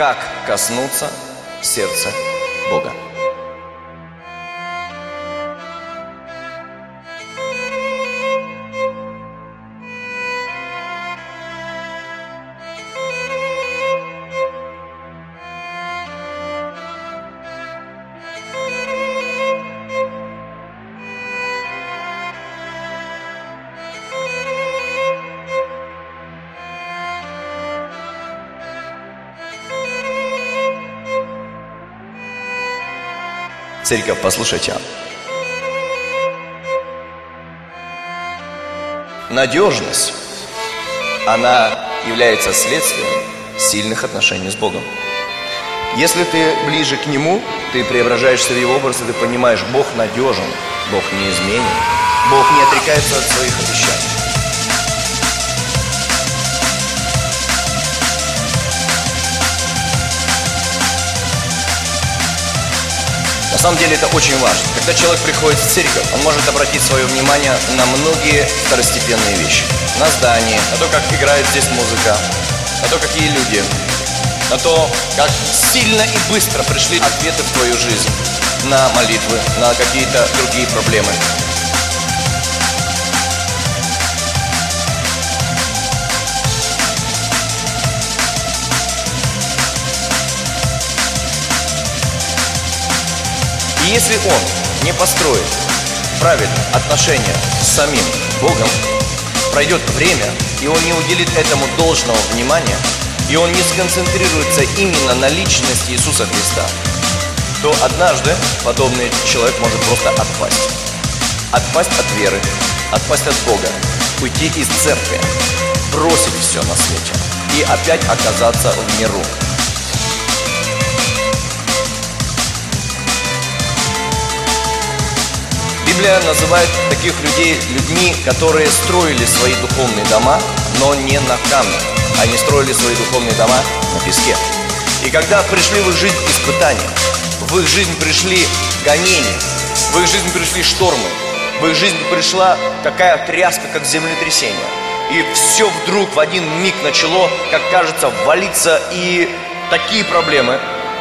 как коснуться сердца Бога. Церковь, послушайте. Надежность, она является следствием сильных отношений с Богом. Если ты ближе к Нему, ты преображаешься в Его образ, и ты понимаешь, Бог надежен, Бог неизменен, Бог не отрекается от своих обещаний. Самом деле это очень важно. Когда человек приходит в церковь, он может обратить свое внимание на многие второстепенные вещи. На здание, на то, как играет здесь музыка, на то, какие люди, на то, как сильно и быстро пришли ответы в твою жизнь, на молитвы, на какие-то другие проблемы. И если он не построит правильно отношения с самим Богом, пройдет время, и он не уделит этому должного внимания, и он не сконцентрируется именно на личности Иисуса Христа, то однажды подобный человек может просто отпасть. Отпасть от веры, отпасть от Бога, уйти из церкви, бросить все на свете и опять оказаться в миру. Библия называет таких людей людьми, которые строили свои духовные дома, но не на камне. Они строили свои духовные дома на песке. И когда пришли в их жизнь испытания, в их жизнь пришли гонения, в их жизнь пришли штормы, в их жизнь пришла такая тряска, как землетрясение. И все вдруг в один миг начало, как кажется, валиться и такие проблемы,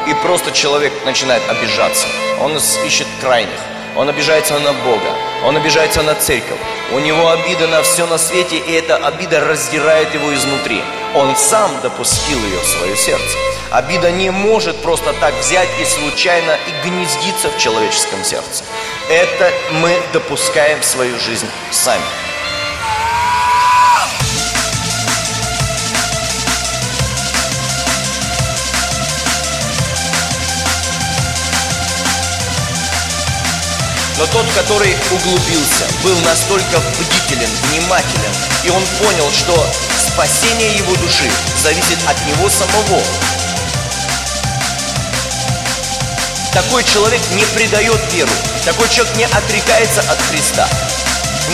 и просто человек начинает обижаться. Он ищет крайних. Он обижается на Бога, он обижается на церковь. У него обида на все на свете, и эта обида раздирает его изнутри. Он сам допустил ее в свое сердце. Обида не может просто так взять и случайно и гнездиться в человеческом сердце. Это мы допускаем в свою жизнь сами. Но тот, который углубился, был настолько бдителен, внимателен, и он понял, что спасение его души зависит от него самого. Такой человек не предает веру, такой человек не отрекается от Христа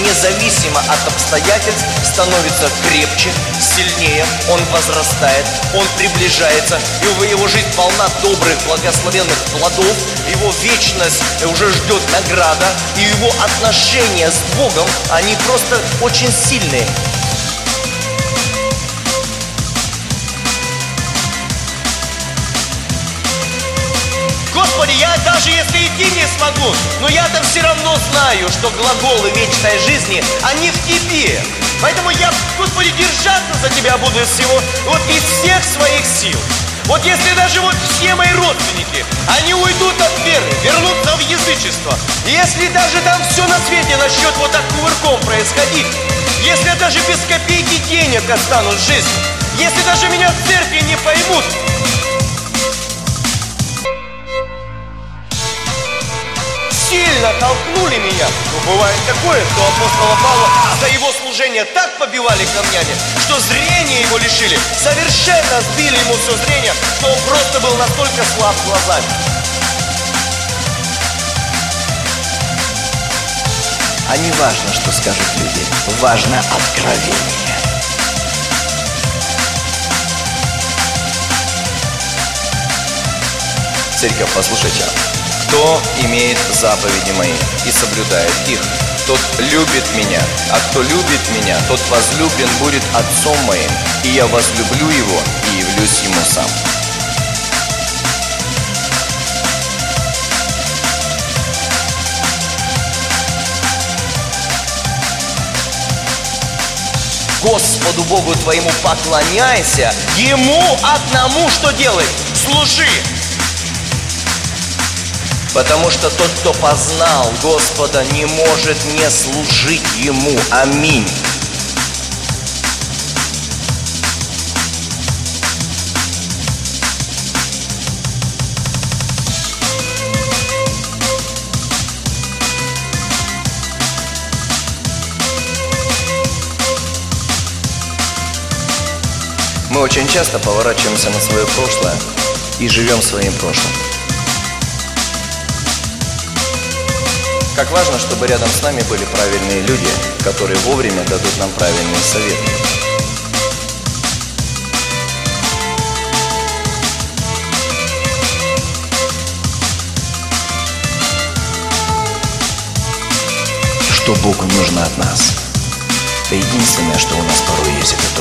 независимо от обстоятельств, становится крепче, сильнее, он возрастает, он приближается, и в его жизнь полна добрых, благословенных плодов, его вечность уже ждет награда, и его отношения с Богом, они просто очень сильные. Господи, я даже если идти не смогу, но я-то все равно знаю, что глаголы вечной жизни, они в Тебе. Поэтому я, Господи, держаться за Тебя буду из всего, вот из всех своих сил. Вот если даже вот все мои родственники, они уйдут от веры, вернутся в язычество, если даже там все на свете начнет вот так кувырком происходить, если даже без копейки денег останусь в жизни, если даже меня в церкви не поймут, сильно толкнули меня. Но бывает такое, что апостола Павла за его служение так побивали камнями, что зрение его лишили. Совершенно сбили ему все зрение, что он просто был настолько слаб глазами. А не важно, что скажут люди, важно откровение. Церковь, послушайте, кто имеет заповеди мои и соблюдает их, тот любит меня, а кто любит меня, тот возлюблен будет Отцом моим, и я возлюблю его и явлюсь ему сам. Господу Богу твоему поклоняйся, Ему одному что делай? Служи! Потому что тот, кто познал Господа, не может не служить Ему. Аминь. Мы очень часто поворачиваемся на свое прошлое и живем своим прошлым. Как важно, чтобы рядом с нами были правильные люди, которые вовремя дадут нам правильные советы. Что Богу нужно от нас? Это единственное, что у нас порой есть, это